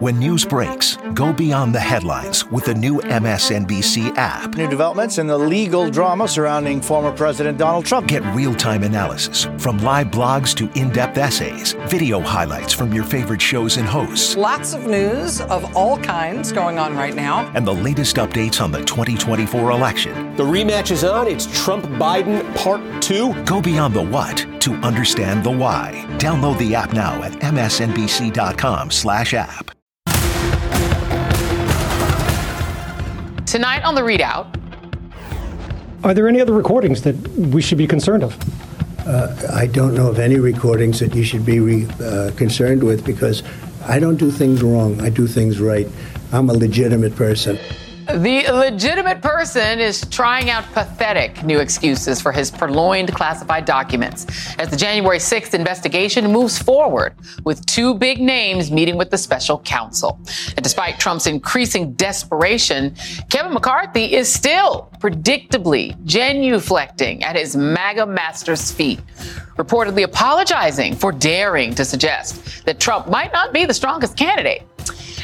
When news breaks, go beyond the headlines with the new MSNBC app. New developments in the legal drama surrounding former President Donald Trump. Get real time analysis from live blogs to in depth essays, video highlights from your favorite shows and hosts. Lots of news of all kinds going on right now. And the latest updates on the 2024 election. The rematch is on. It's Trump Biden Part 2. Go beyond the what to understand the why. Download the app now at msnbc.com slash app. Tonight on the ReidOut. Are there any other recordings that we should be concerned of? Uh, I don't know of any recordings that you should be re, uh, concerned with because I don't do things wrong. I do things right. I'm a legitimate person. The legitimate person is trying out pathetic new excuses for his purloined classified documents as the January 6th investigation moves forward with two big names meeting with the special counsel. And despite Trump's increasing desperation, Kevin McCarthy is still predictably genuflecting at his MAGA master's feet, reportedly apologizing for daring to suggest that Trump might not be the strongest candidate.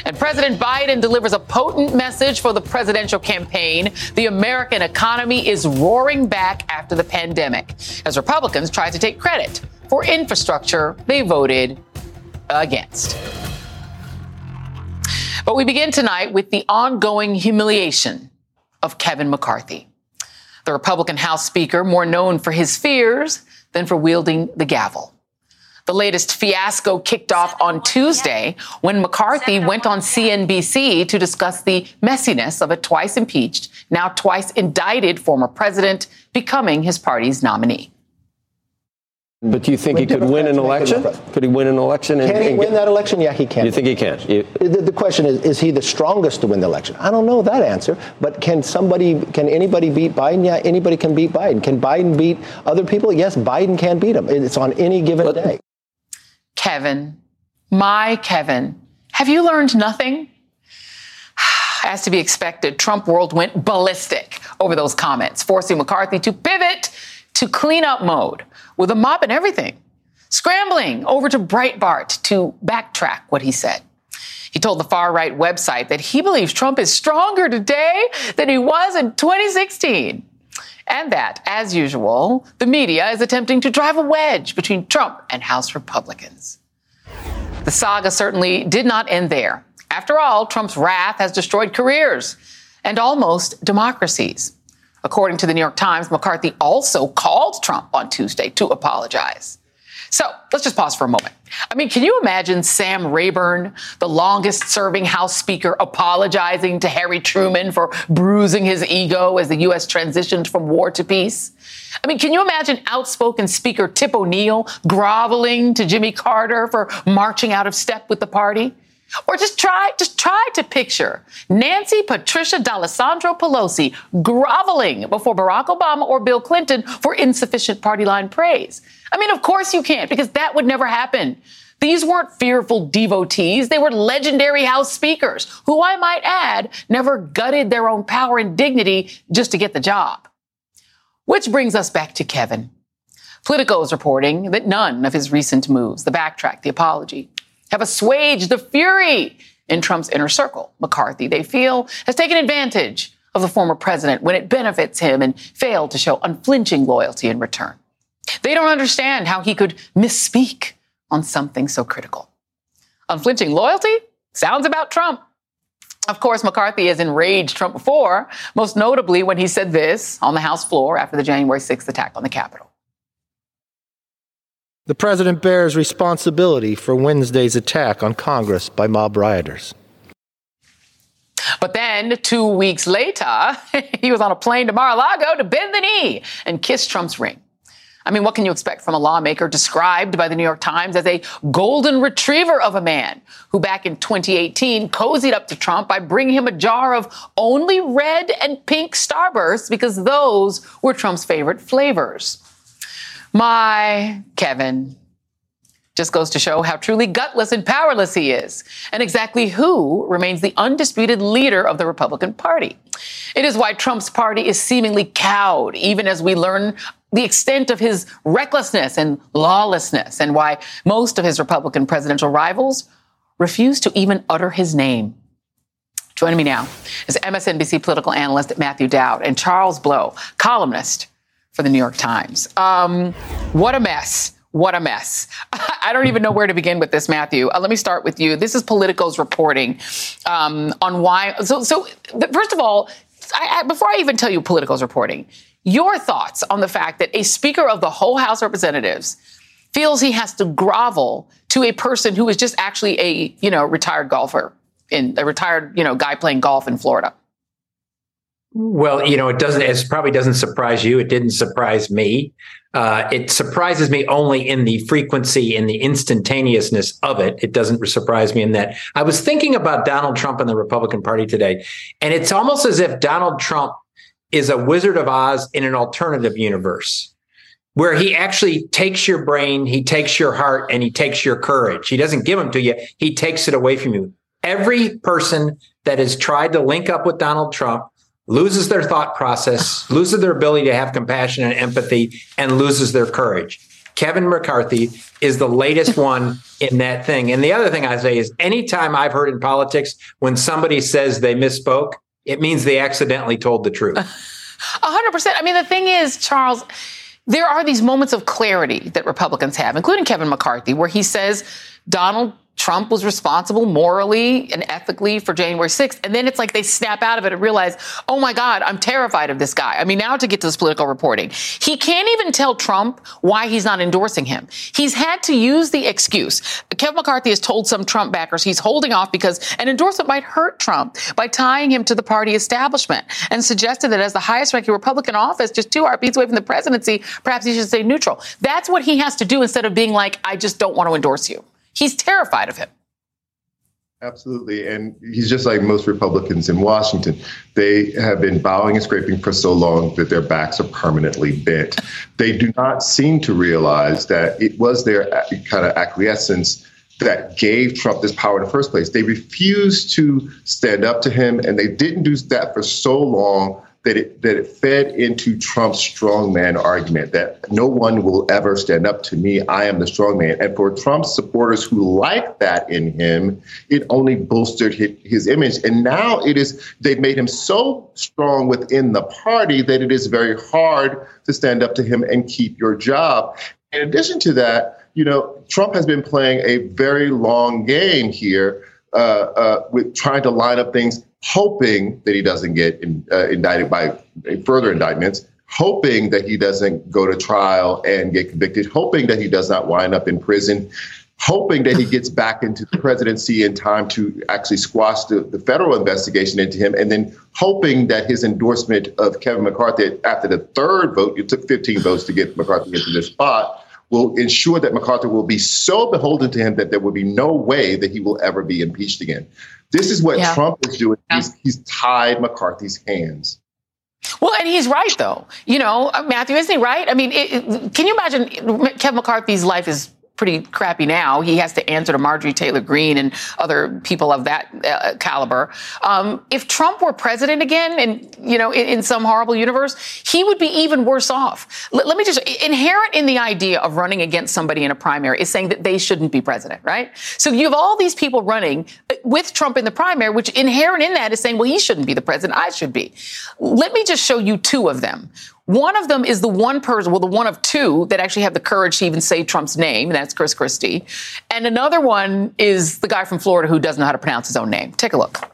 And President Biden delivers a potent message for the presidential campaign. The American economy is roaring back after the pandemic as Republicans try to take credit for infrastructure they voted against. But we begin tonight with the ongoing humiliation of Kevin McCarthy, the Republican House Speaker, more known for his fears than for wielding the gavel. The latest fiasco kicked off on Tuesday when McCarthy went on CNBC to discuss the messiness of a twice impeached, now twice indicted former president becoming his party's nominee. But do you think he could win an election? Could he win an election? And, can he win that election? Yeah, he can. You think he can? The, the, question is, is he the strongest to win the election? I don't know that answer. But can somebody, can anybody beat Biden? Yeah, anybody can beat Biden. Can Biden beat other people? Yes, Biden can beat him. It's on any given but, day. Kevin, my Kevin, have you learned nothing? As to be expected, Trump world went ballistic over those comments, forcing McCarthy to pivot to cleanup mode with a mop and everything, scrambling over to Breitbart to backtrack what he said. He told the far right website that he believes Trump is stronger today than he was in 2016. And that, as usual, the media is attempting to drive a wedge between Trump and House Republicans. The saga certainly did not end there. After all, Trump's wrath has destroyed careers and almost democracies. According to the New York Times, McCarthy also called Trump on Tuesday to apologize. So let's just pause for a moment. I mean, can you imagine Sam Rayburn, the longest serving House Speaker, apologizing to Harry Truman for bruising his ego as the U.S. transitioned from war to peace? I mean, can you imagine outspoken Speaker Tip O'Neill groveling to Jimmy Carter for marching out of step with the party? Or just try, just try to picture Nancy Patricia D'Alessandro Pelosi groveling before Barack Obama or Bill Clinton for insufficient party line praise. I mean, of course you can't, because that would never happen. These weren't fearful devotees. They were legendary House speakers who, I might add, never gutted their own power and dignity just to get the job. Which brings us back to Kevin. Politico is reporting that none of his recent moves, the backtrack, the apology, have assuaged the fury in Trump's inner circle. McCarthy, they feel, has taken advantage of the former president when it benefits him and failed to show unflinching loyalty in return. They don't understand how he could misspeak on something so critical. Unflinching loyalty sounds about Trump. Of course, McCarthy has enraged Trump before, most notably when he said this on the House floor after the January 6th attack on the Capitol. The president bears responsibility for Wednesday's attack on Congress by mob rioters. But then, two weeks later, he was on a plane to Mar a Lago to bend the knee and kiss Trump's ring. I mean, what can you expect from a lawmaker described by the New York Times as a golden retriever of a man who back in 2018 cozied up to Trump by bringing him a jar of only red and pink Starbursts because those were Trump's favorite flavors? My Kevin just goes to show how truly gutless and powerless he is, and exactly who remains the undisputed leader of the Republican Party. It is why Trump's party is seemingly cowed, even as we learn the extent of his recklessness and lawlessness, and why most of his Republican presidential rivals refuse to even utter his name. Joining me now is MSNBC political analyst Matthew Dowd and Charles Blow, columnist for the New York Times. Um, what a mess. What a mess. I don't even know where to begin with this, Matthew. Uh, let me start with you. This is Politico's reporting um, on why. So, so first of all, I, I, before I even tell you Politico's reporting, your thoughts on the fact that a Speaker of the whole House Representatives feels he has to grovel to a person who is just actually a you know retired golfer in a retired you know guy playing golf in Florida. Well, you know, it doesn't. It probably doesn't surprise you. It didn't surprise me. Uh, it surprises me only in the frequency and the instantaneousness of it. It doesn't surprise me in that. I was thinking about Donald Trump and the Republican Party today, and it's almost as if Donald Trump is a Wizard of Oz in an alternative universe where he actually takes your brain, he takes your heart, and he takes your courage. He doesn't give them to you, he takes it away from you. Every person that has tried to link up with Donald Trump loses their thought process, loses their ability to have compassion and empathy, and loses their courage. Kevin McCarthy is the latest one in that thing. And the other thing I say is anytime I've heard in politics when somebody says they misspoke, it means they accidentally told the truth. 100%. I mean, the thing is, Charles, there are these moments of clarity that Republicans have, including Kevin McCarthy, where he says Donald Trump was responsible morally and ethically for January 6th. And then it's like they snap out of it and realize, oh my God, I'm terrified of this guy. I mean, now to get to this Politico reporting, he can't even tell Trump why he's not endorsing him. He's had to use the excuse. Kevin McCarthy has told some Trump backers he's holding off because an endorsement might hurt Trump by tying him to the party establishment and suggested that as the highest ranking Republican office, just two heartbeats away from the presidency, perhaps he should stay neutral. That's what he has to do instead of being like, I just don't want to endorse you. He's terrified of him. Absolutely. And he's just like most Republicans in Washington. They have been bowing and scraping for so long that their backs are permanently bent. They do not seem to realize that it was their uh, kind of acquiescence that gave Trump this power in the first place. They refused to stand up to him, and they didn't do that for so long that it that it fed into Trump's strongman argument that no one will ever stand up to me. I am the strongman. And for Trump's supporters who like that in him, it only bolstered his, his image. And now it is they've made him so strong within the party that it is very hard to stand up to him and keep your job. In addition to that, you know, Trump has been playing a very long game here uh, uh, with trying to line up things hoping that he doesn't get in, uh, indicted by further indictments, hoping that he doesn't go to trial and get convicted, hoping that he does not wind up in prison, hoping that he gets back into the presidency in time to actually squash the, the federal investigation into him, and then hoping that his endorsement of Kevin McCarthy after the third vote, it took 15 votes to get McCarthy into this spot, will ensure that McCarthy will be so beholden to him that there will be no way that he will ever be impeached again. This is what yeah. Trump is doing. Yeah. He's, he's tied McCarthy's hands. Well, and he's right, though. You know, Matthew, isn't he right? I mean, it, it, can you imagine Kevin McCarthy's life is pretty crappy now. He has to answer to Marjorie Taylor Greene and other people of that uh, caliber. Um, if Trump were president again, and you know, in, in, some horrible universe, he would be even worse off. L- let me just inherent in the idea of running against somebody in a primary is saying that they shouldn't be president, right? So you have all these people running uh, with Trump in the primary, which inherent in that is saying, well, he shouldn't be the president, I should be. Let me just show you two of them. One of them is the one person, well, the one of two that actually have the courage to even say Trump's name, and that's Chris Christie. And another one is the guy from Florida who doesn't know how to pronounce his own name. Take a look.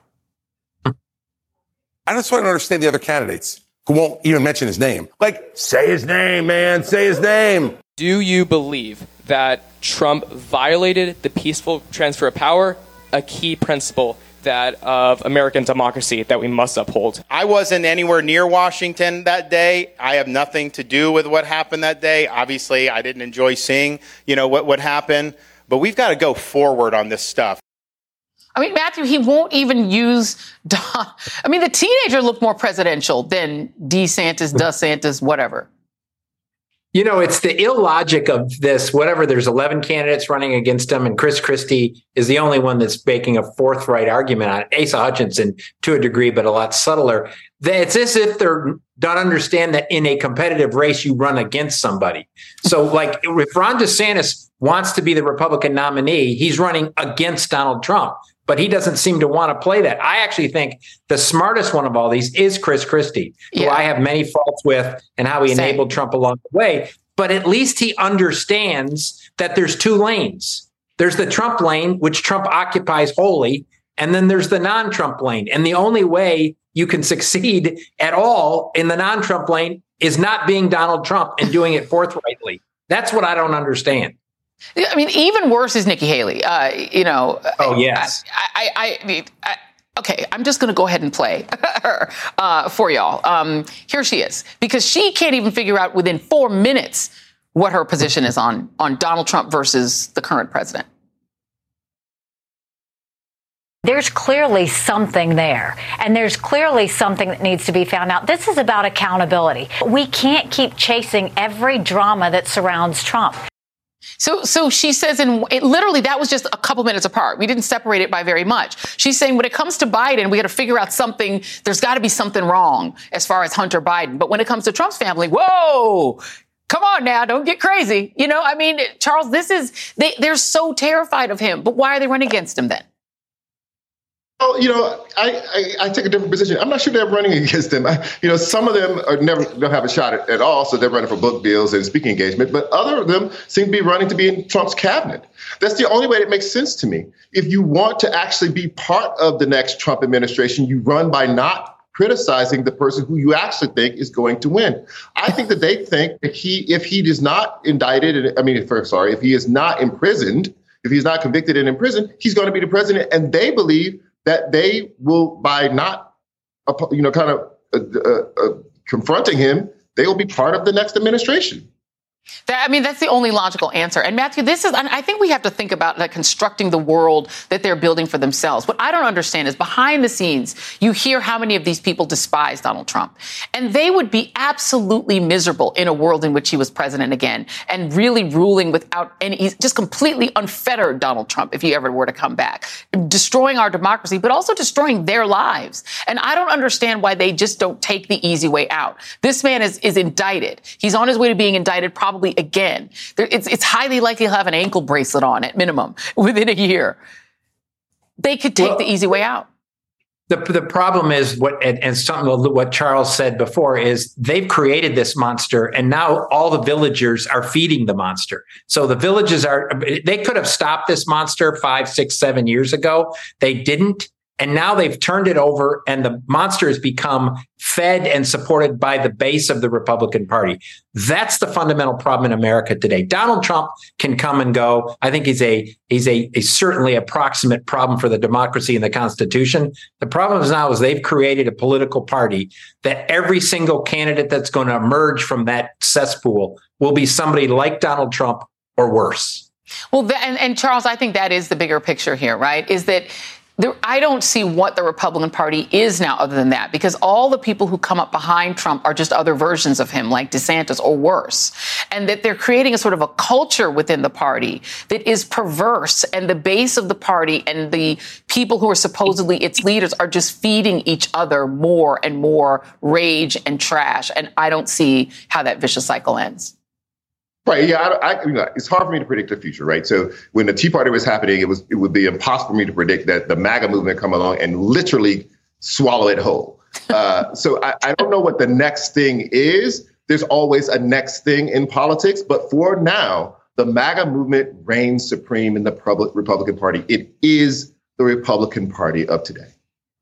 I just want to understand the other candidates who won't even mention his name. Like, say his name, man, say his name. Do you believe that Trump violated the peaceful transfer of power, a key principle that of American democracy that we must uphold. I wasn't anywhere near Washington that day. I have nothing to do with what happened that day. Obviously, I didn't enjoy seeing, you know, what, what happened, but we've got to go forward on this stuff. I mean, Matthew, he won't even use Don. I mean, the teenager looked more presidential than DeSantis, DeSantis, whatever. You know, it's the illogic of this. Whatever, there's 11 candidates running against him, and Chris Christie is the only one that's making a forthright argument on it. Asa Hutchinson to a degree, but a lot subtler. It's as if they're don't understand that in a competitive race, you run against somebody. So, like, if Ron DeSantis wants to be the Republican nominee, he's running against Donald Trump. But he doesn't seem to want to play that. I actually think the smartest one of all these is Chris Christie, who Yeah. I have many faults with and how he Same. enabled Trump along the way. But at least he understands that there's two lanes. There's the Trump lane, which Trump occupies wholly, and then there's the non Trump lane. And the only way you can succeed at all in the non Trump lane is not being Donald Trump and doing it forthrightly. That's what I don't understand. I mean, even worse is Nikki Haley. Uh, you know. Oh, yes. I, I, I, I okay, I'm just going to go ahead and play her uh, for y'all. Um, here she is, because she can't even figure out within four minutes what her position is on on Donald Trump versus the current president. There's clearly something there, and there's clearly something that needs to be found out. This is about accountability. We can't keep chasing every drama that surrounds Trump. So, so she says, and literally that was just a couple minutes apart. We didn't separate it by very much. She's saying when it comes to Biden, we got to figure out something. There's got to be something wrong as far as Hunter Biden. But when it comes to Trump's family, whoa, come on now, don't get crazy. You know, I mean, Charles, this is they they're so terrified of him. But why are they running against him then? You know, I, I, I take a different position. I'm not sure they're running against them. I, you know, some of them are never don't have a shot at, at all, so they're running for book deals and speaking engagement. But other of them seem to be running to be in Trump's cabinet. That's the only way that makes sense to me. If you want to actually be part of the next Trump administration, you run by not criticizing the person who you actually think is going to win. I think that they think that he, if he is not indicted, I mean, sorry, if he is not imprisoned, if he's not convicted and imprisoned, he's going to be the president, and they believe that they will, by not, you know, kind of uh, uh, uh, confronting him, they will be part of the next administration. That, I mean, that's the only logical answer. And Matthew, this is, I think we have to think about like constructing the world that they're building for themselves. What I don't understand is behind the scenes, you hear how many of these people despise Donald Trump. And they would be absolutely miserable in a world in which he was president again and really ruling without any, just completely unfettered Donald Trump if he ever were to come back, destroying our democracy, but also destroying their lives. And I don't understand why they just don't take the easy way out. This man is, is indicted. He's on his way to being indicted probably again. It's, it's highly likely he'll have an ankle bracelet on at minimum within a year. They could take Well- the easy way out. The, the problem is what and, and something what Charles said before is they've created this monster and now all the villagers are feeding the monster. So the villages are they could have stopped this monster five, six, seven years ago. They didn't. And now they've turned it over, and the monster has become fed and supported by the base of the Republican Party. That's the fundamental problem in America today. Donald Trump can come and go. I think he's a he's a, a certainly approximate problem for the democracy and the Constitution. The problem is now is they've created a political party that every single candidate that's going to emerge from that cesspool will be somebody like Donald Trump or worse. Well, and, and Charles, I think that is the bigger picture here, right? Is that I don't see what the Republican Party is now other than that, because all the people who come up behind Trump are just other versions of him, like DeSantis or worse. And that they're creating a sort of a culture within the party that is perverse. And the base of the party and the people who are supposedly its leaders are just feeding each other more and more rage and trash. And I don't see how that vicious cycle ends. Right. Yeah. I, I, you know, it's hard for me to predict the future. Right. So when the Tea Party was happening, it was it would be impossible for me to predict that the MAGA movement come along and literally swallow it whole. Uh, so I, I don't know what the next thing is. There's always a next thing in politics, but for now, the MAGA movement reigns supreme in the Republican Party. It is the Republican Party of today.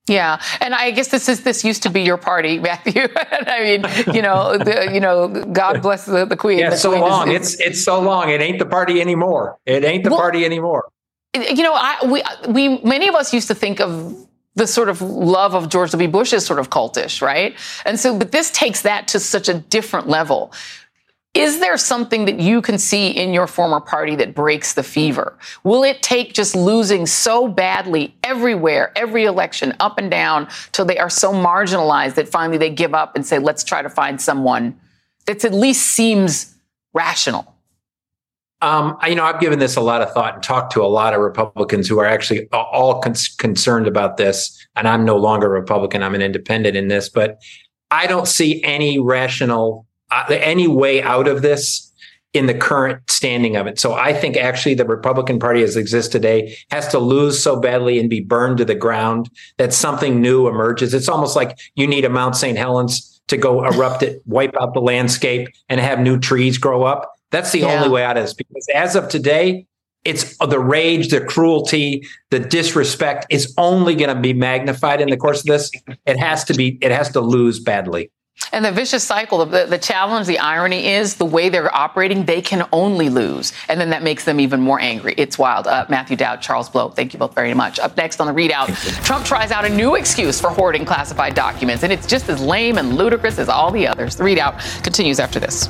Yeah, and I guess this is this used to be your party, Matthew. I mean, you know, the, you know, God bless the, the Queen. Yeah, the so queen long. Is, it's it's so long. It ain't the party anymore. It ain't the well, party anymore. You know, I we we many of us used to think of the sort of love of George W. Bush as sort of cultish, right? And so, but this takes that to such a different level. Is there something that you can see in your former party that breaks the fever? Will it take just losing so badly everywhere, every election, up and down, till they are so marginalized that finally they give up and say, let's try to find someone that at least seems rational? Um, you know, I've given this a lot of thought and talked to a lot of Republicans who are actually all con- concerned about this. And I'm no longer a Republican; I'm an independent in this. But I don't see any rational Uh, any way out of this. in the current standing of it. So I think actually the Republican Party as exists today has to lose so badly and be burned to the ground that something new emerges. It's almost like you need a Mount St. Helens to go erupt it, wipe out the landscape, and have new trees grow up. That's the yeah. only way out of this. Because as of today, it's uh, the rage, the cruelty, the disrespect is only going to be magnified in the course of this. It has to be, it has to lose badly. And the vicious cycle, the, the challenge, the irony is the way they're operating, they can only lose. And then that makes them even more angry. It's wild. Uh, Matthew Dowd, Charles Blow, thank you both very much. Up next on the ReidOut, Trump tries out a new excuse for hoarding classified documents, and it's just as lame and ludicrous as all the others. The ReidOut continues after this.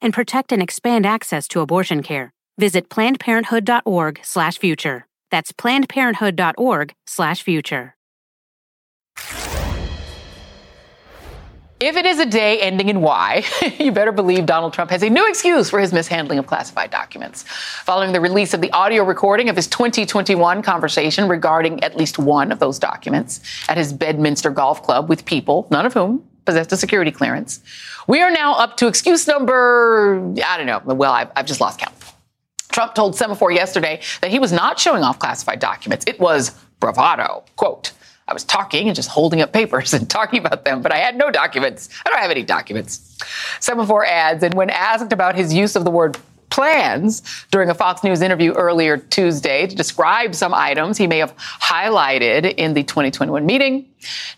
and protect and expand access to abortion care. Visit plannedparenthood.org/future. That's plannedparenthood.org/future. If it is a day ending in Y, you better believe Donald Trump has a new excuse for his mishandling of classified documents. Following the release of the audio recording of his 2021 conversation regarding at least one of those documents at his Bedminster Golf Club with people, none of whom possessed a security clearance. We are now up to excuse number, I don't know. Well, I've, I've just lost count. Trump told Semafor yesterday that he was not showing off classified documents. It was bravado. Quote, I was talking and just holding up papers and talking about them, but I had no documents. I don't have any documents. Semafor adds, and when asked about his use of the word plans during a Fox News interview earlier Tuesday to describe some items he may have highlighted in the 2021 meeting.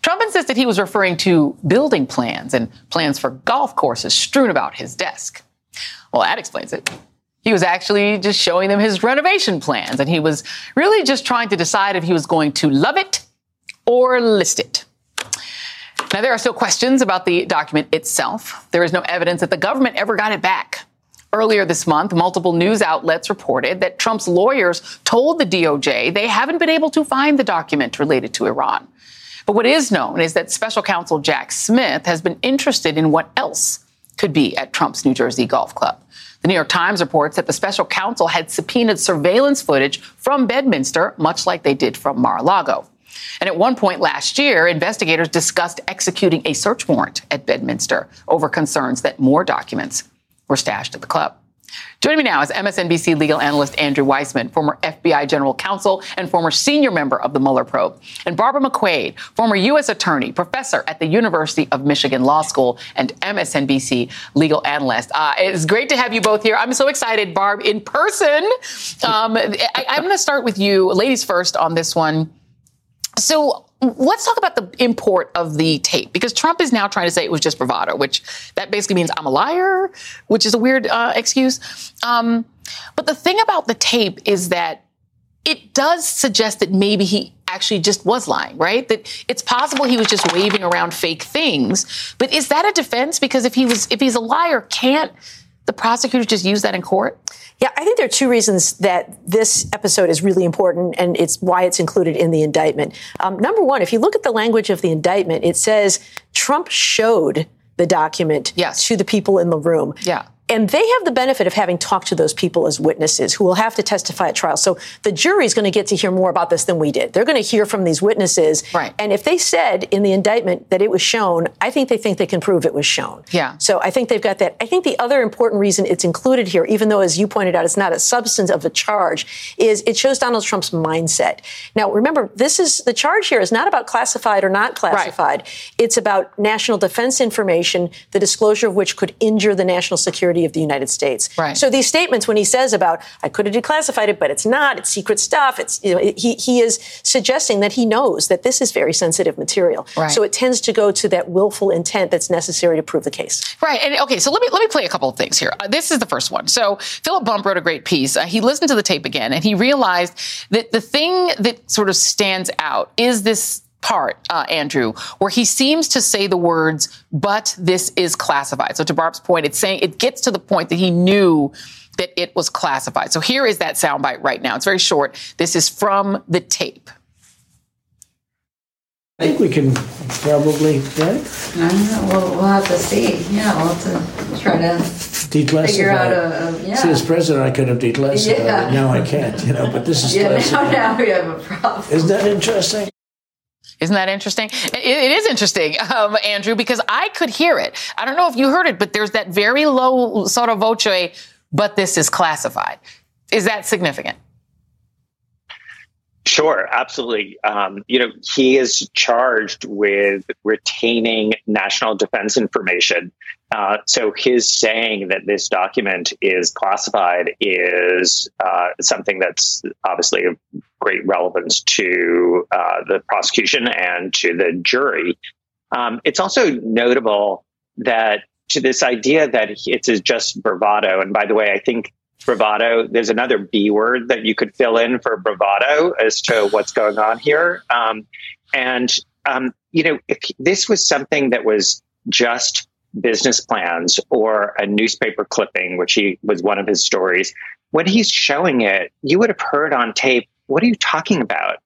Trump insisted he was referring to building plans and plans for golf courses strewn about his desk. Well, that explains it. He was actually just showing them his renovation plans, and he was really just trying to decide if he was going to love it or list it. Now, there are still questions about the document itself. There is no evidence that the government ever got it back. Earlier this month, multiple news outlets reported that Trump's lawyers told the DOJ they haven't been able to find the document related to Iran. But what is known is that special counsel Jack Smith has been interested in what else could be at Trump's New Jersey golf club. The New York Times reports that the special counsel had subpoenaed surveillance footage from Bedminster, much like they did from Mar a Lago. And at one point last year, investigators discussed executing a search warrant at Bedminster over concerns that more documents were stashed at the club. Joining me now is MSNBC legal analyst Andrew Weissmann, former FBI general counsel and former senior member of the Mueller probe, and Barbara McQuade, former U.S. attorney, professor at the University of Michigan Law School, and MSNBC legal analyst. Uh, it's great to have you both here. I'm so excited, Barb, in person. Um, I, I'm going to start with you, ladies first, on this one. So let's talk about the import of the tape because Trump is now trying to say it was just bravado, which that basically means I'm a liar, which is a weird uh, excuse. Um, but the thing about the tape is that it does suggest that maybe he actually just was lying, right? That it's possible he was just waving around fake things. But is that a defense? Because if he was, if he's a liar, can't the prosecutors just use that in court? Yeah, I think there are two reasons that this episode is really important, and it's why it's included in the indictment. Um, number one, if you look at the language of the indictment, it says Trump showed the document yes. to the people in the room. Yeah. And they have the benefit of having talked to those people as witnesses who will have to testify at trial. So the jury is going to get to hear more about this than we did. They're going to hear from these witnesses. Right. And if they said in the indictment that it was shown, I think they think they can prove it was shown. Yeah. So I think they've got that. I think the other important reason it's included here, even though, as you pointed out, it's not a substance of a charge, is it shows Donald Trump's mindset. Now, remember, this is the charge here is not about classified or not classified. Right. It's about national defense information, the disclosure of which could injure the national security sovereignty of the United States. Right. So these statements, when he says about I could have declassified it, but it's not, it's secret stuff. It's you know, he he is suggesting that he knows that this is very sensitive material. Right. So it tends to go to that willful intent that's necessary to prove the case. Right. And okay, so let me let me play a couple of things here. Uh, this is the first one. So Philip Bump wrote a great piece. Uh, he listened to the tape again, and he realized that the thing that sort of stands out is this part, uh, Andrew, where he seems to say the words, but this is classified. So to Barb's point, it's saying it gets to the point that he knew that it was classified. So here is that soundbite right now. It's very short. This is from the tape. I think we can probably, right? I don't know. We'll, we'll have to see. Yeah, we'll have to try to Declassify. figure out it. a, a yeah. See, as president, I could have declassified Yeah. it. Now I can't, you know, but this is yeah, now, classified. now we have a problem. Isn't that interesting? Isn't that interesting? It, it is interesting, um, Andrew, because I could hear it. I don't know if you heard it, but there's that very low sotto voce, but this is classified. Is that significant? Sure, absolutely. Um, you know, he is charged with retaining national defense information. Uh, so his saying that this document is classified is uh, something that's obviously of great relevance to uh, the prosecution and to the jury. Um, it's also notable that to this idea that it's just bravado, and by the way, I think bravado. There's another B word that you could fill in for bravado as to what's going on here. Um, and, um, you know, this was something that was just business plans or a newspaper clipping, which he was one of his stories, when he's showing it, you would have heard on tape, what are you talking about?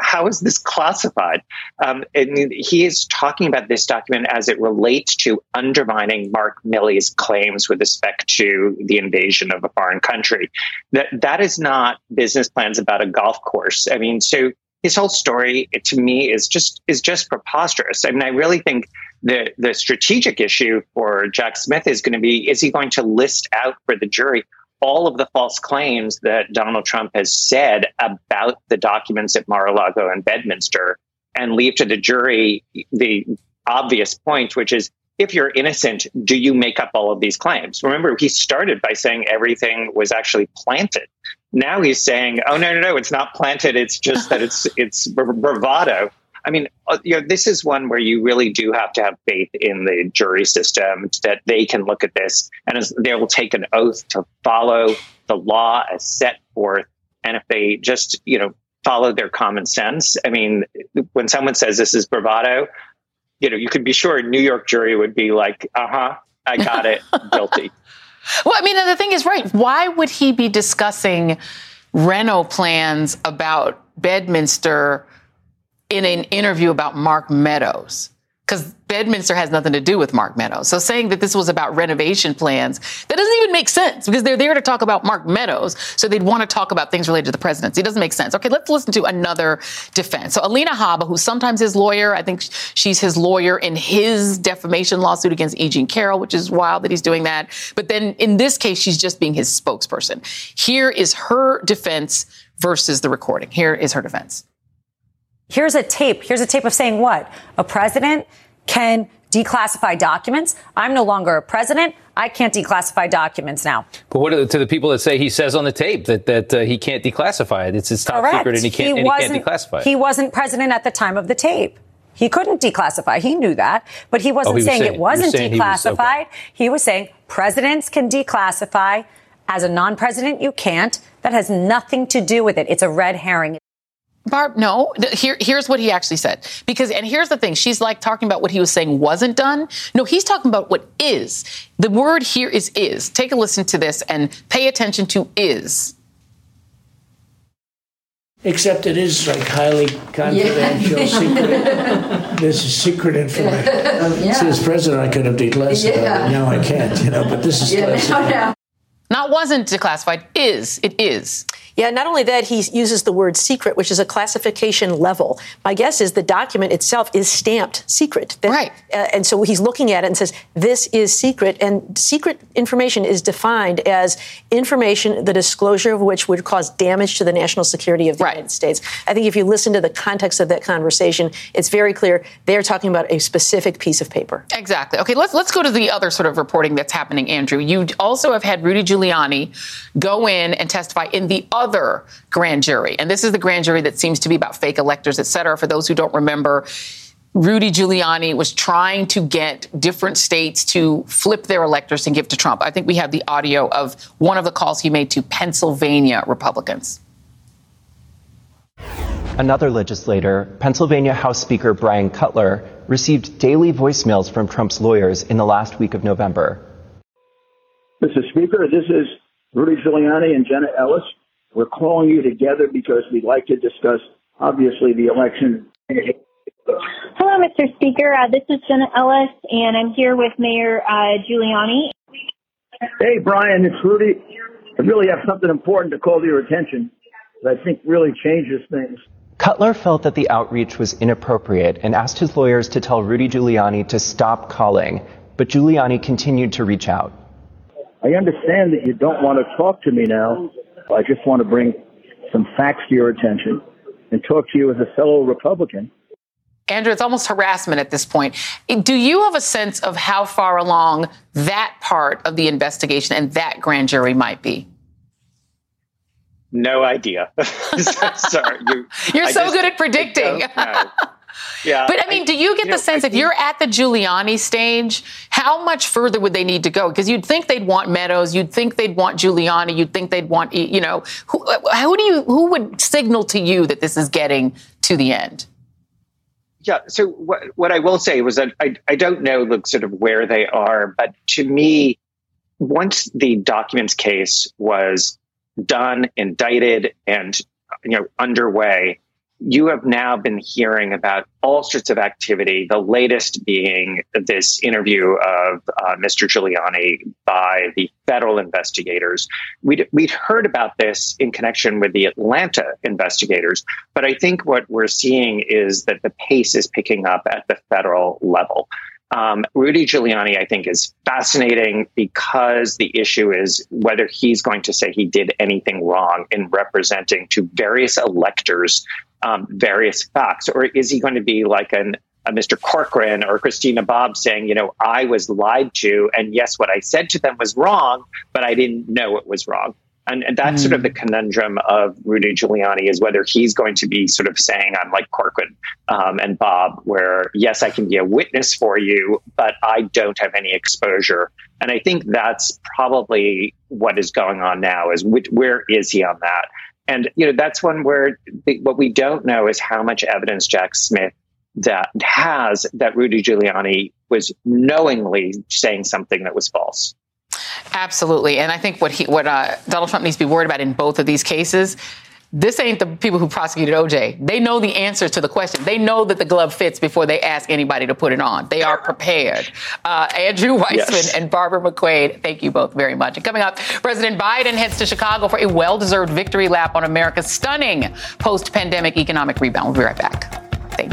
How is this classified? Um, and he is talking about this document as it relates to undermining Mark Milley's claims with respect to the invasion of a foreign country. That that is not business plans about a golf course. I mean, so his whole story to me is just is just preposterous. I mean, I really think the the strategic issue for Jack Smith is going to be: is he going to list out for the jury all of the false claims that Donald Trump has said about the documents at Mar-a-Lago and Bedminster and leave to the jury the obvious point, which is if you're innocent, do you make up all of these claims? Remember, he started by saying everything was actually planted. Now he's saying, oh, no, no, no, it's not planted. It's just that it's, it's bravado. I mean, uh, you know, this is one where you really do have to have faith in the jury system that they can look at this and they will take an oath to follow the law as set forth. And if they just, you know, follow their common sense, I mean, when someone says this is bravado, you know, you could be sure a New York jury would be like, uh huh, I got it, guilty. Well, I mean, the thing is, right? Why would he be discussing Renault plans about Bedminster in an interview about Mark Meadows? Because Bedminster has nothing to do with Mark Meadows. So saying that this was about renovation plans, that doesn't even make sense because they're there to talk about Mark Meadows. So they'd want to talk about things related to the presidency. It doesn't make sense. Okay, let's listen to another defense. So Alina Habba, who's sometimes his lawyer, I think she's his lawyer in his defamation lawsuit against E. Jean Carroll, which is wild that he's doing that. But then in this case, she's just being his spokesperson. Here is her defense versus the recording. Here is her defense. Here's a tape. Here's a tape of saying what? A president can declassify documents. I'm no longer a president. I can't declassify documents now. But what are the, to the people that say he says on the tape that that uh, he can't declassify it? It's his top Correct. secret and he can't, and he can't declassify it. He wasn't president at the time of the tape. He couldn't declassify. He knew that, but he wasn't Oh, he was saying, saying- it was wasn't saying he was- okay. declassified. He was saying presidents can declassify. As a non-president, you can't. That has nothing to do with it. It's a red herring. Barb, no. Here, here's what he actually said. Because, and here's the thing: she's like talking about what he was saying wasn't done. No, he's talking about what is. The word here is is. Take a listen to this and pay attention to is. Except it is like highly confidential, Yeah. secret. This is secret information. Oh, yeah. See, as president, I could have declassified Yeah. it. Now I can't, you know, but this is Yeah, classified. now, now. Not wasn't declassified. Is. It is. Yeah, not only that, he uses the word secret, which is a classification level. My guess is the document itself is stamped secret. That, right. Uh, and so he's looking at it and says, this is secret. And secret information is defined as information, the disclosure of which would cause damage to the national security of the right. United States. I think if you listen to the context of that conversation, it's very clear they're talking about a specific piece of paper. Exactly. Okay, let's let's go to the other sort of reporting that's happening, Andrew. You also have had Rudy Giuliani go in and testify in the other grand jury. And this is the grand jury that seems to be about fake electors, et cetera. For those who don't remember, Rudy Giuliani was trying to get different states to flip their electors and give to Trump. I think we have the audio of one of the calls he made to Pennsylvania Republicans. Another legislator, Pennsylvania House Speaker Brian Cutler, received daily voicemails from Trump's lawyers in the last week of November. Mr. Speaker, this is Rudy Giuliani and Jenna Ellis. We're calling you together because we'd like to discuss, obviously, the election. Hello, Mr. Speaker. Uh, this is Jenna Ellis, and I'm here with Mayor uh, Giuliani. Hey, Brian, it's Rudy. I really have something important to call to your attention that I think really changes things. Cutler felt that the outreach was inappropriate and asked his lawyers to tell Rudy Giuliani to stop calling, but Giuliani continued to reach out. I understand that you don't want to talk to me now. I just want to bring some facts to your attention and talk to you as a fellow Republican. Andrew, it's almost harassment at this point. Do you have a sense of how far along that part of the investigation and that grand jury might be? No idea. Sorry, you, are so just, good at predicting. Yeah, but I mean, do you get you the know, sense if you're at the Giuliani stage, how much further would they need to go? Because you'd think they'd want Meadows, you'd think they'd want Giuliani, you'd think they'd want, you know, who, who do you, who would signal to you that this is getting to the end? Yeah. So what what I will say was that I I don't know the sort of where they are, but to me, once the documents case was done, indicted, and you know underway, you have now been hearing about all sorts of activity. The latest being this interview of uh, Mr. Giuliani by the federal investigators. We'd, we'd heard about this in connection with the Atlanta investigators, but I think what we're seeing is that the pace is picking up at the federal level. Um, Rudy Giuliani, I think, is fascinating because the issue is whether he's going to say he did anything wrong in representing to various electors um, various facts, or is he going to be like an a Mr. Corcoran or Christina Bobb saying, you know, I was lied to, and yes, what I said to them was wrong, but I didn't know it was wrong. And, and that's mm. sort of the hmm. conundrum of Rudy Giuliani is whether he's going to be sort of saying, I'm like Corcoran um, and Bobb, where yes, I can be a witness for you, but I don't have any exposure. And I think that's probably what is going on now is which, where is he on that? And you know that's one where the, what we don't know is how much evidence Jack Smith that has that Rudy Giuliani was knowingly saying something that was false. Absolutely, and I think what he, what uh, Donald Trump needs to be worried about in both of these cases. This ain't the people who prosecuted OJ. They know the answers to the question. They know that the glove fits before they ask anybody to put it on. They are prepared. Uh, Andrew Weissmann yes. and Barbara McQuade, thank you both very much. And coming up, President Biden heads to Chicago for a well deserved victory lap on America's stunning post pandemic economic rebound. We'll be right back. Thank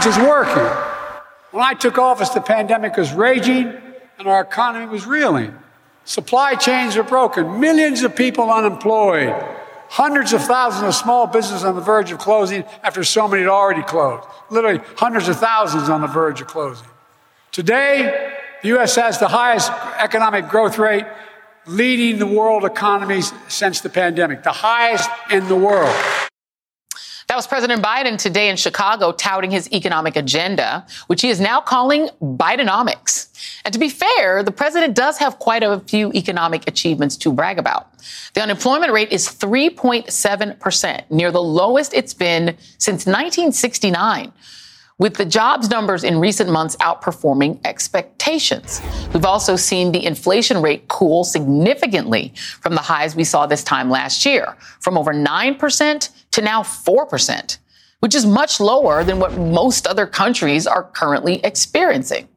Bidenomics is working. When I took office, the pandemic was raging and our economy was reeling. Supply chains are broken, millions of people unemployed, hundreds of thousands of small businesses on the verge of closing after so many had already closed. Literally hundreds of thousands on the verge of closing. Today, the U.S. has the highest economic growth rate leading the world economies since the pandemic, the highest in the world. That was President Biden today in Chicago touting his economic agenda, which he is now calling Bidenomics. And to be fair, the president does have quite a few economic achievements to brag about. The unemployment rate is 3.7%, near the lowest it's been since 1969 with the jobs numbers in recent months outperforming expectations. We've also seen the inflation rate cool significantly from the highs we saw this time last year, from over 9% to now 4%, which is much lower than what most other countries are currently experiencing.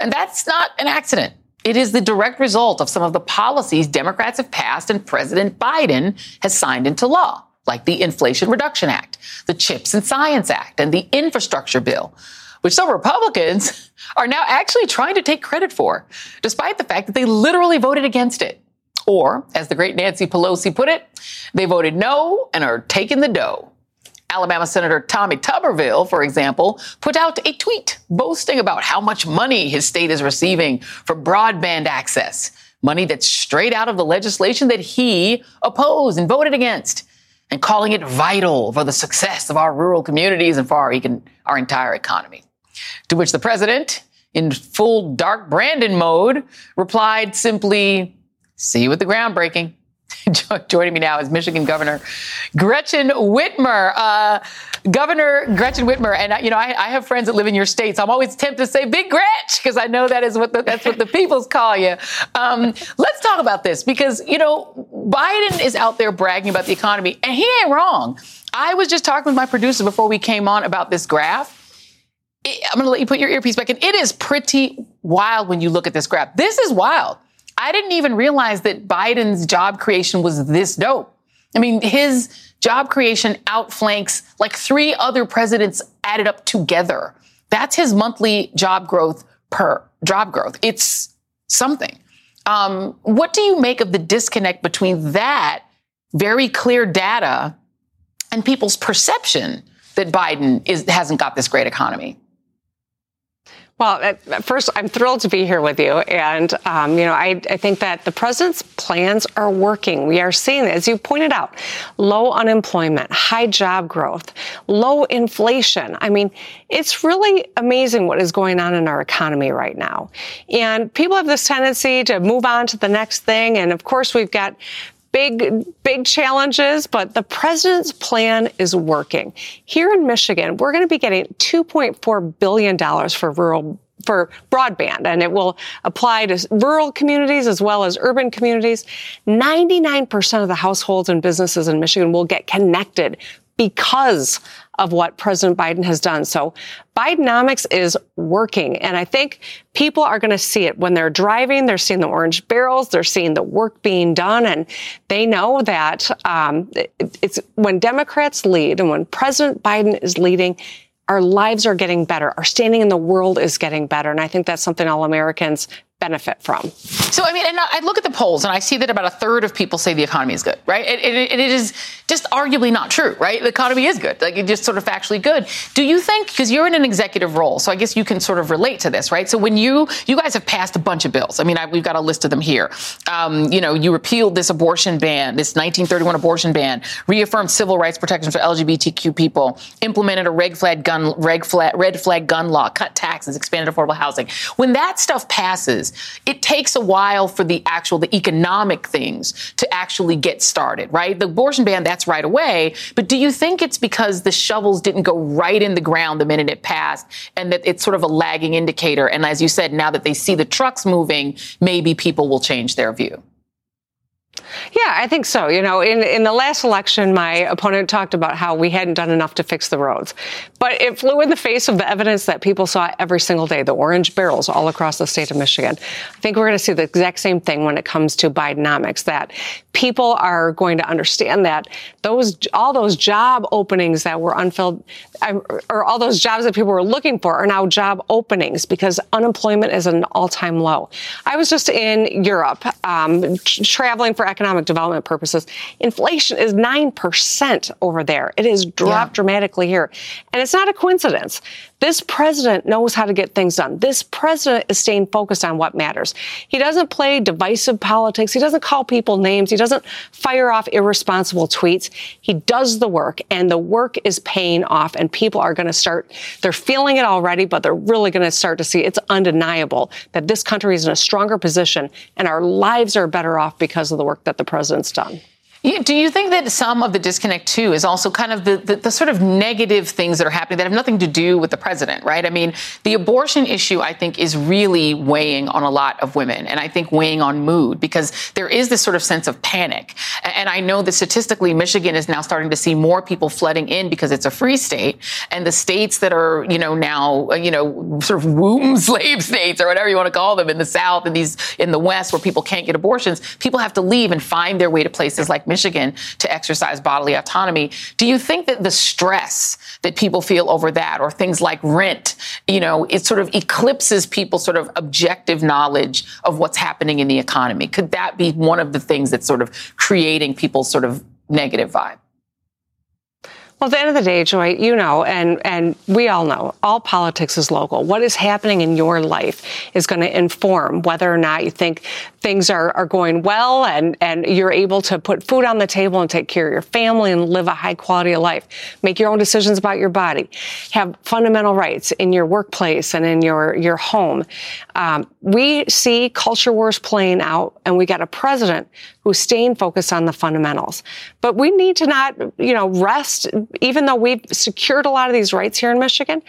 And that's not an accident. It is the direct result of some of the policies Democrats have passed and President Biden has signed into law like the Inflation Reduction Act, the CHIPS and Science Act, and the Infrastructure Bill, which some Republicans are now actually trying to take credit for, despite the fact that they literally voted against it. Or, as the great Nancy Pelosi put it, they voted no and are taking the dough. Alabama Senator Tommy Tuberville, for example, put out a tweet boasting about how much money his state is receiving for broadband access. Money that's straight out of the legislation that he opposed and voted against and calling it vital for the success of our rural communities and for our, econ- our entire economy. To which the president, in full Dark Brandon mode, replied simply, see you at the groundbreaking. Joining me now is Michigan Governor Gretchen Whitmer. Uh, Governor Gretchen Whitmer, and you know, I, I, have friends that live in your states. I'm always tempted to say Big Gretch because I know that is what the, that's what the peoples call you. Um, let's talk about this because you know Biden is out there bragging about the economy, and he ain't wrong. I was just talking with my producer before we came on about this graph. I'm going to let you put your earpiece back in. It is pretty wild when you look at this graph. This is wild. I didn't even realize that Biden's job creation was this dope. I mean, his job creation outflanks like three other presidents added up together. That's his monthly job growth per job growth. It's something. Um, what do you make of the disconnect between that very clear data and people's perception that Biden is, hasn't got this great economy? Well, first, I'm thrilled to be here with you. And, um, you know, I, I, think that the president's plans are working. We are seeing, as you pointed out, low unemployment, high job growth, low inflation. I mean, it's really amazing what is going on in our economy right now. And people have this tendency to move on to the next thing. And of course, we've got big, big challenges, but the president's plan is working. Here in Michigan, we're going to be getting $2.4 billion for rural for broadband and it will apply to rural communities as well as urban communities. 99% of the households and businesses in Michigan will get connected because of what President Biden has done. So Bidenomics is working. And I think people are going to see it when they're driving. They're seeing the orange barrels. They're seeing the work being done. And they know that um, it's when Democrats lead and when President Biden is leading, our lives are getting better. Our standing in the world is getting better. And I think that's something all Americans benefit from. So, I mean, and I look at the polls and I see that about a third of people say the economy is good, right? And, it is just arguably not true, right? The economy is good, like it's just sort of factually good. Do you think, because you're in an executive role, so I guess you can sort of relate to this, right? So when you, you guys have passed a bunch of bills. I mean, I, we've got a list of them here. Um, you know, you repealed this abortion ban, this 1931 abortion ban, reaffirmed civil rights protections for LGBTQ people, implemented a red flag gun, red flag, red flag gun law, cut taxes, expanded affordable housing. When that stuff passes, it takes a while for the actual, the economic things to actually get started, right? The abortion ban, that's right away. But do you think it's because the shovels didn't go right in the ground the minute it passed and that it's sort of a lagging indicator? And as you said, now that they see the trucks moving, maybe people will change their view? Yeah, I think so. You know, in, in the last election, my opponent talked about how we hadn't done enough to fix the roads. But it flew in the face of the evidence that people saw every single day, the orange barrels all across the state of Michigan. I think we're going to see the exact same thing when it comes to Bidenomics, that people are going to understand that those, all those job openings that were unfilled, um, or all those jobs that people were looking for are now job openings because unemployment is an all-time low. I was just in Europe, um, traveling for economic development purposes, inflation is 9% over there. It has dropped yeah. dramatically here. And it's not a coincidence. This president knows how to get things done. This president is staying focused on what matters. He doesn't play divisive politics. He doesn't call people names. He doesn't fire off irresponsible tweets. He does the work and the work is paying off and people are going to start, they're feeling it already, but they're really going to start to see it's undeniable that this country is in a stronger position and our lives are better off because of the work that the president's done. Do you think that some of the disconnect too is also kind of the, the, the, sort of negative things that are happening that have nothing to do with the president, right? I mean, the abortion issue, I think, is really weighing on a lot of women and I think weighing on mood because there is this sort of sense of panic. And I know that statistically, Michigan is now starting to see more people flooding in because it's a free state. And the states that are, you know, now, you know, sort of womb slave states or whatever you want to call them in the South and these in the West where people can't get abortions, people have to leave and find their way to places like Michigan to exercise bodily autonomy. Do you think that the stress that people feel over that or things like rent, you know, it sort of eclipses people's sort of objective knowledge of what's happening in the economy? Could that be one of the things that's sort of creating people's sort of negative vibe? Well, at the end of the day, Joy, you know, and, and we all know, all politics is local. What is happening in your life is going to inform whether or not you think things are, are going well and, and you're able to put food on the table and take care of your family and live a high quality of life. Make your own decisions about your body. Have fundamental rights in your workplace and in your, your home. Um, we see culture wars playing out and we got a president who's staying focused on the fundamentals. But we need to not, you know, rest, even though we've secured a lot of these rights here in Michigan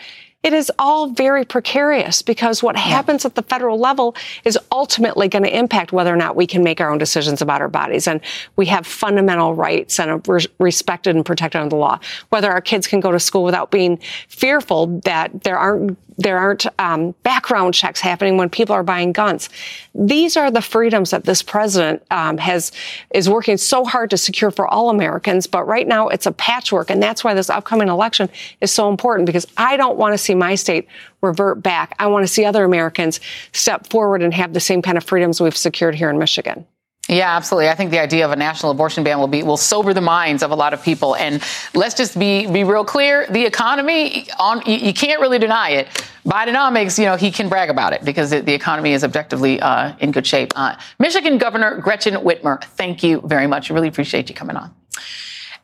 it is all very precarious because what happens at the federal level is ultimately going to impact whether or not we can make our own decisions about our bodies. And we have fundamental rights and are respected and protected under the law. Whether our kids can go to school without being fearful that there aren't there aren't um, background checks happening when people are buying guns. These are the freedoms that this president um, has is working so hard to secure for all Americans. But right now, it's a patchwork, and that's why this upcoming election is so important because I don't want to see my state revert back. I want to see other Americans step forward and have the same kind of freedoms we've secured here in Michigan. Yeah, absolutely. I think the idea of a national abortion ban will be will sober the minds of a lot of people. And let's just be be real clear: the economy on you, you can't really deny it. Bidenomics, you know, he can brag about it because it, the economy is objectively uh, in good shape. Uh, Michigan Governor Gretchen Whitmer, thank you very much. Really appreciate you coming on.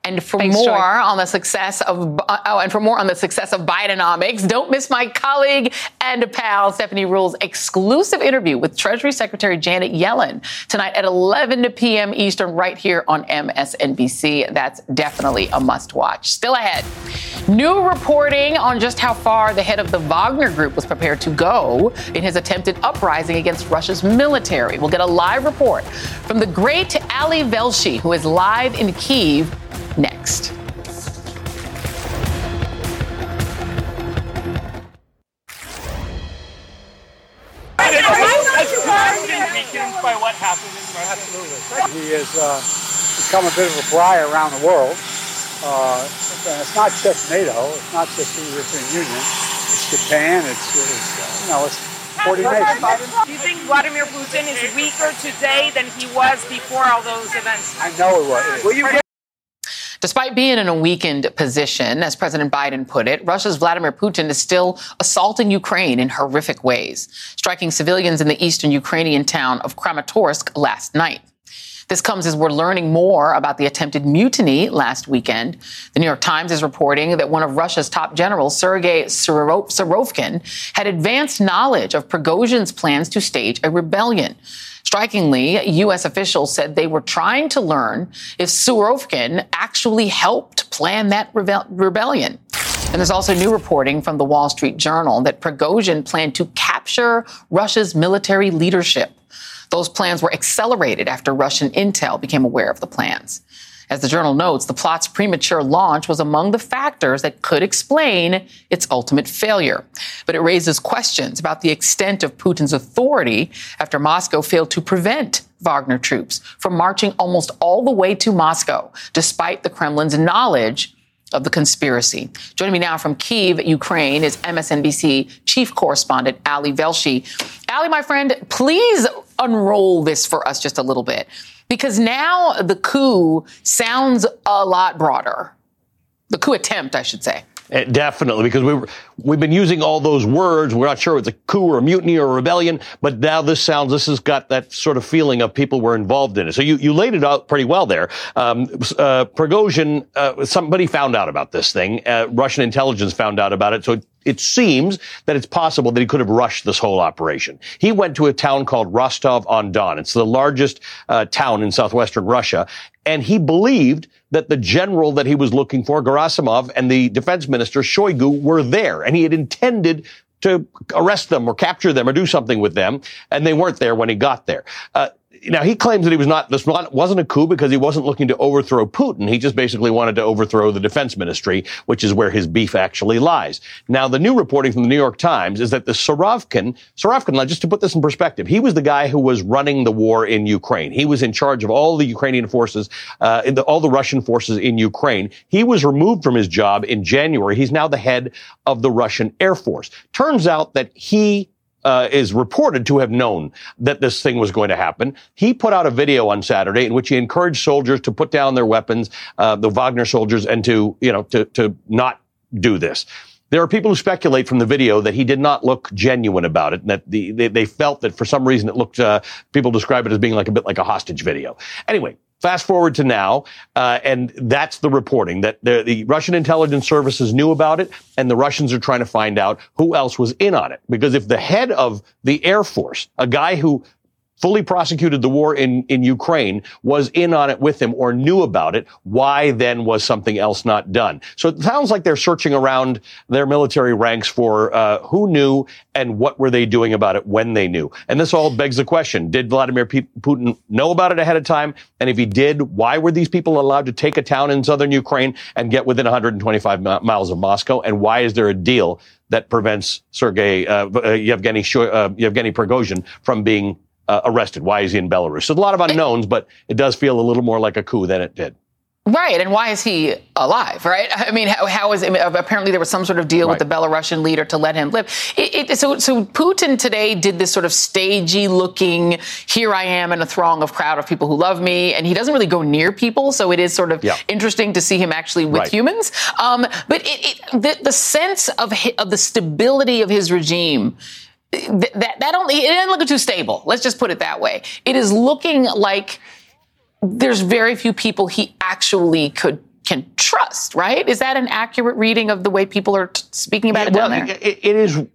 And for Thanks, more Joy. on the success of uh, oh, and for more on the success of Bidenomics, don't miss my colleague and pal Stephanie Ruhle's exclusive interview with Treasury Secretary Janet Yellen tonight at 11 p.m. Eastern, right here on MSNBC. That's definitely a must-watch. Still ahead, new reporting on just how far the head of the Wagner Group was prepared to go in his attempted uprising against Russia's military. We'll get a live report from the great Ali Velshi, who is live in Kiev next. by what happened Absolutely. He has uh, become a bit of a pariah around the world. Uh, and it's not just NATO. It's not just the European Union. It's Japan. It's, it's you know, it's 40 nations. Do you think Vladimir Putin is weaker today than he was before all those events? I know it was. Will you get Despite being in a weakened position, as President Biden put it, Russia's Vladimir Putin is still assaulting Ukraine in horrific ways, striking civilians in the eastern Ukrainian town of Kramatorsk last night. This comes as we're learning more about the attempted mutiny last weekend. The New York Times is reporting that one of Russia's top generals, Sergei Surovikin, had advanced knowledge of Prigozhin's plans to stage a rebellion. Strikingly, U.S. officials said they were trying to learn if Surovikin actually helped plan that rebe- rebellion. And there's also new reporting from the Wall Street Journal that Prigozhin planned to capture Russia's military leadership. Those plans were accelerated after Russian intel became aware of the plans. As the journal notes, the plot's premature launch was among the factors that could explain its ultimate failure. But it raises questions about the extent of Putin's authority after Moscow failed to prevent Wagner troops from marching almost all the way to Moscow, despite the Kremlin's knowledge of the conspiracy. Joining me now from Kiev, Ukraine, is MSNBC chief correspondent Ali Velshi. Ali, my friend, please unroll this for us just a little bit because now the coup sounds a lot broader. The coup attempt, I should say. Uh, definitely, because we we've been using all those words. We're not sure it's a coup or a mutiny or a rebellion, but now this sounds this has got that sort of feeling of people were involved in it. So you, you laid it out pretty well there. Um, uh, Prigozhin, uh, somebody found out about this thing. Uh, Russian intelligence found out about it. So it, it seems that it's possible that he could have rushed this whole operation. He went to a town called Rostov on Don. It's the largest uh, town in southwestern Russia, and he believed that the general that he was looking for, Gerasimov, and the defense minister, Shoigu, were there. And he had intended to arrest them or capture them or do something with them. And they weren't there when he got there. Uh, now he claims that he was not this wasn't a coup because he wasn't looking to overthrow Putin. He just basically wanted to overthrow the defense ministry, which is where his beef actually lies. Now the new reporting from the New York Times is that the Surovikin, Surovikin, just to put this in perspective, he was the guy who was running the war in Ukraine. He was in charge of all the Ukrainian forces, uh, the, all the Russian forces in Ukraine. He was removed from his job in January. He's now the head of the Russian Air Force. Turns out that he uh, is reported to have known that this thing was going to happen. He put out a video on Saturday in which he encouraged soldiers to put down their weapons, uh, the Wagner soldiers, and to you know to to not do this. There are people who speculate from the video that he did not look genuine about it, and that the, they, they felt that for some reason it looked. Uh, people describe it as being like a bit like a hostage video. Anyway, Fast forward to now, uh, and that's the reporting that the, the, Russian intelligence services knew about it, and the Russians are trying to find out who else was in on it. Because if the head of the Air Force, a guy who fully prosecuted the war in, in Ukraine, was in on it with him or knew about it, why then was something else not done? So it sounds like they're searching around their military ranks for uh, who knew and what were they doing about it when they knew. And this all begs the question, did Vladimir Putin know about it ahead of time? And if he did, why were these people allowed to take a town in southern Ukraine and get within 125 miles of Moscow? And why is there a deal that prevents Sergei, uh, uh Yevgeny, uh, Yevgeny Prigozhin from being uh, arrested? Why is he in Belarus? So a lot of unknowns, but it does feel a little more like a coup than it did. Right, and why is he alive? Right, I mean, how, how is it? Apparently, there was some sort of deal right. with the Belarusian leader to let him live. It, it, so, so Putin today did this sort of stagey looking. Here I am in a throng of crowd of people who love me, and he doesn't really go near people. So it is sort of yeah. interesting to see him actually with right. humans. Um, but it, the, the sense of of the stability of his regime that that only it isn't looking too stable. Let's just put it that way. It is looking like there's very few people he actually could can trust. Right? Is that an accurate reading of the way people are t- speaking about yeah, it down well, there? It, it is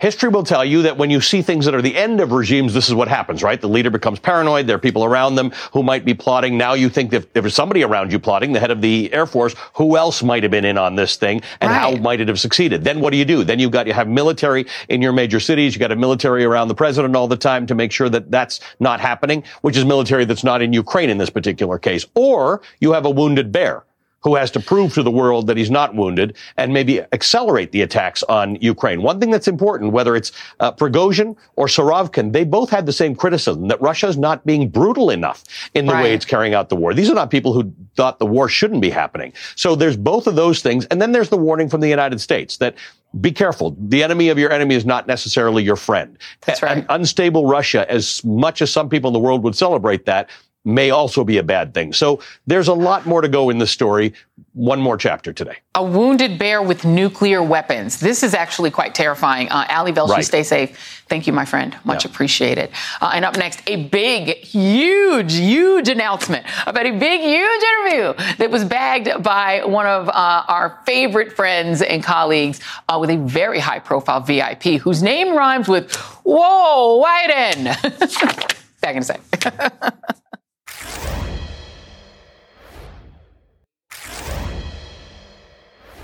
History will tell you that when you see things that are the end of regimes, this is what happens, right? The leader becomes paranoid. There are people around them who might be plotting. Now you think that if there's somebody around you plotting, the head of the Air Force, who else might have been in on this thing and right. how might it have succeeded? Then what do you do? Then you've got, you have military in your major cities. You got a military around the president all the time to make sure that that's not happening, which is military that's not in Ukraine in this particular case. Or you have a wounded bear who has to prove to the world that he's not wounded and maybe accelerate the attacks on Ukraine. One thing that's important, whether it's uh, Prigozhin or Surovikin, they both had the same criticism that Russia is not being brutal enough in the right. way it's carrying out the war. These are not people who thought the war shouldn't be happening. So there's both of those things. And then there's the warning from the United States that be careful. The enemy of your enemy is not necessarily your friend. That's right. An unstable Russia, as much as some people in the world would celebrate that, may also be a bad thing. So there's a lot more to go in the story. One more chapter today. A wounded bear with nuclear weapons. This is actually quite terrifying. Uh, Ali Velshi, right. stay safe. Thank you, my friend. Much yeah. appreciated. Uh, and up next, a big, huge, huge announcement about a big, huge interview that was bagged by one of uh, our favorite friends and colleagues uh, with a very high profile VIP whose name rhymes with, whoa, Wyden. Back in a sec.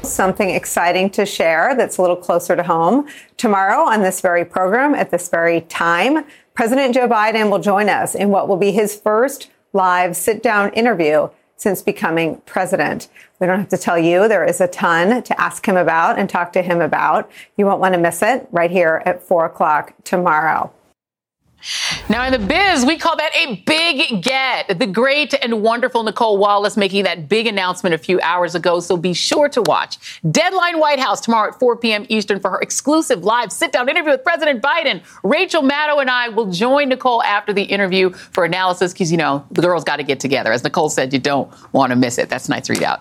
Something exciting to share that's a little closer to home. Tomorrow on this very program at this very time, President Joe Biden will join us in what will be his first live sit down interview since becoming president. We don't have to tell you, there is a ton to ask him about and talk to him about. You won't want to miss it right here at 4 o'clock tomorrow. Now, in the biz, we call that a big get. The great and wonderful Nicolle Wallace making that big announcement a few hours ago. So be sure to watch Deadline White House tomorrow at 4 p.m. Eastern for her exclusive live sit down interview with President Biden. Rachel Maddow and I will join Nicolle after the interview for analysis because, you know, the girls got to get together. As Nicolle said, you don't want to miss it. That's tonight's ReidOut.